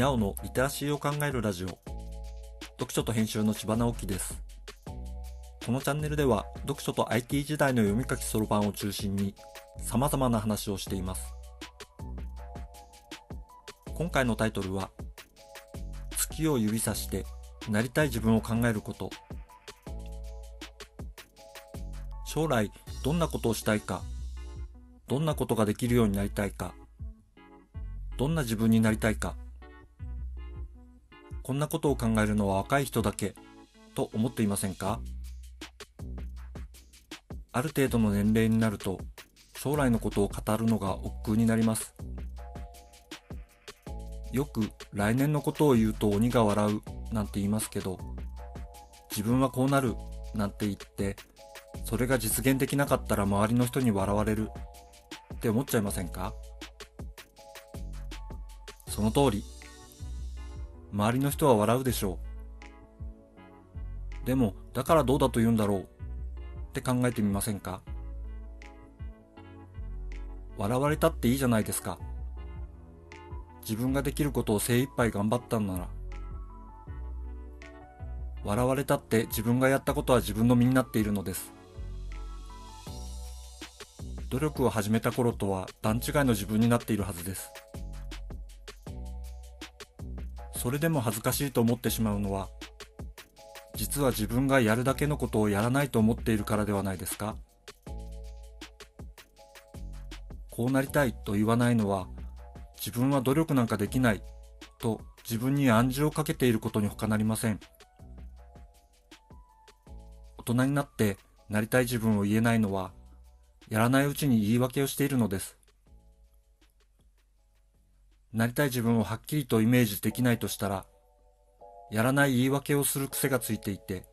にゃおのリテラシーを考えるラジオ。読書と編集の千葉直樹です。このチャンネルでは読書と IT 時代の読み書きそろばんを中心に様々な話をしています。今回のタイトルは月を指さしてなりたい自分を考えること。将来どんなことをしたいか。どんなことができるようになりたいか。どんな自分になりたいか。こんなことを考えるのは若い人だけと思っていませんか？ある程度の年齢になると将来のことを語るのが億劫になります。よく来年のことを言うと鬼が笑うなんて言いますけど自分はこうなるなんて言ってそれが実現できなかったら周りの人に笑われるって思っちゃいませんか？その通り。周りの人は笑うでしょう。でもだからどうだと言うんだろうって考えてみませんか？笑われたっていいじゃないですか。自分ができることを精一杯頑張ったんなら。笑われたって自分がやったことは自分の身になっているのです。努力を始めた頃とは段違いの自分になっているはずです。それでも恥ずかしいと思ってしまうのは実は自分がやるだけのことをやらないと思っているからではないですか？こうなりたいと言わないのは自分は努力なんかできないと自分に暗示をかけていることに他なりません。大人になってなりたい自分を言えないのはやらないうちに言い訳をしているのです。なりたい自分をはっきりとイメージできないとしたらやらない言い訳をする癖がついていて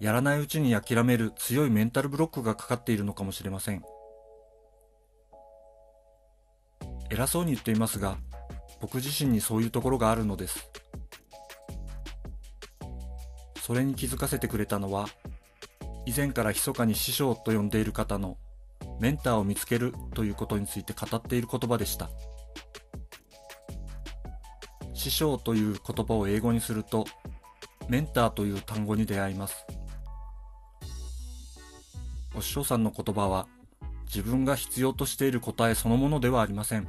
やらないうちに諦める強いメンタルブロックがかかっているのかもしれません。偉そうに言っていますが僕自身にそういうところがあるのです。それに気づかせてくれたのは以前から密かに師匠と呼んでいる方のメンターを見つけるということについて語っている言葉でした。師匠という言葉を英語にするとメンターという単語に出会います。お師匠さんの言葉は自分が必要としている答えそのものではありません。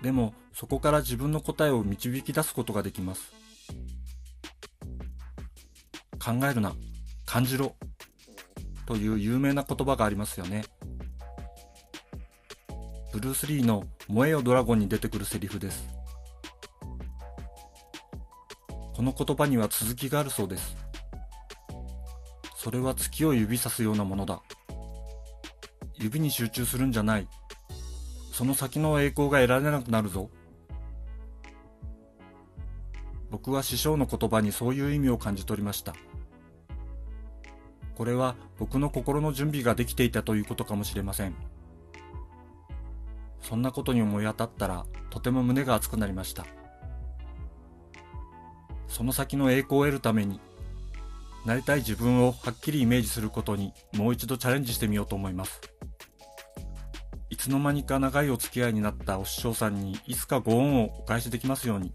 でもそこから自分の答えを導き出すことができます。考えるな感じろという有名な言葉がありますよね。ブルース・リーの「燃えよドラゴン」に出てくるセリフですこの言葉には続きがあるそうですそれは月を指さすようなものだ指に集中するんじゃないその先の栄光が得られなくなるぞ。僕は師匠の言葉にそういう意味を感じ取りました。これは僕の心の準備ができていたということかもしれません。そんなことに思い当たったらとても胸が熱くなりました。その先の栄光を得るためになりたい自分をはっきりイメージすることにもう一度チャレンジしてみようと思いますい。つの間にか長いお付き合いになったお師匠さんにいつかご恩をお返しできますように。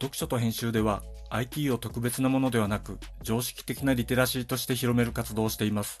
読書と編集では IT を特別なものではなく常識的なリテラシーとして広める活動をしています。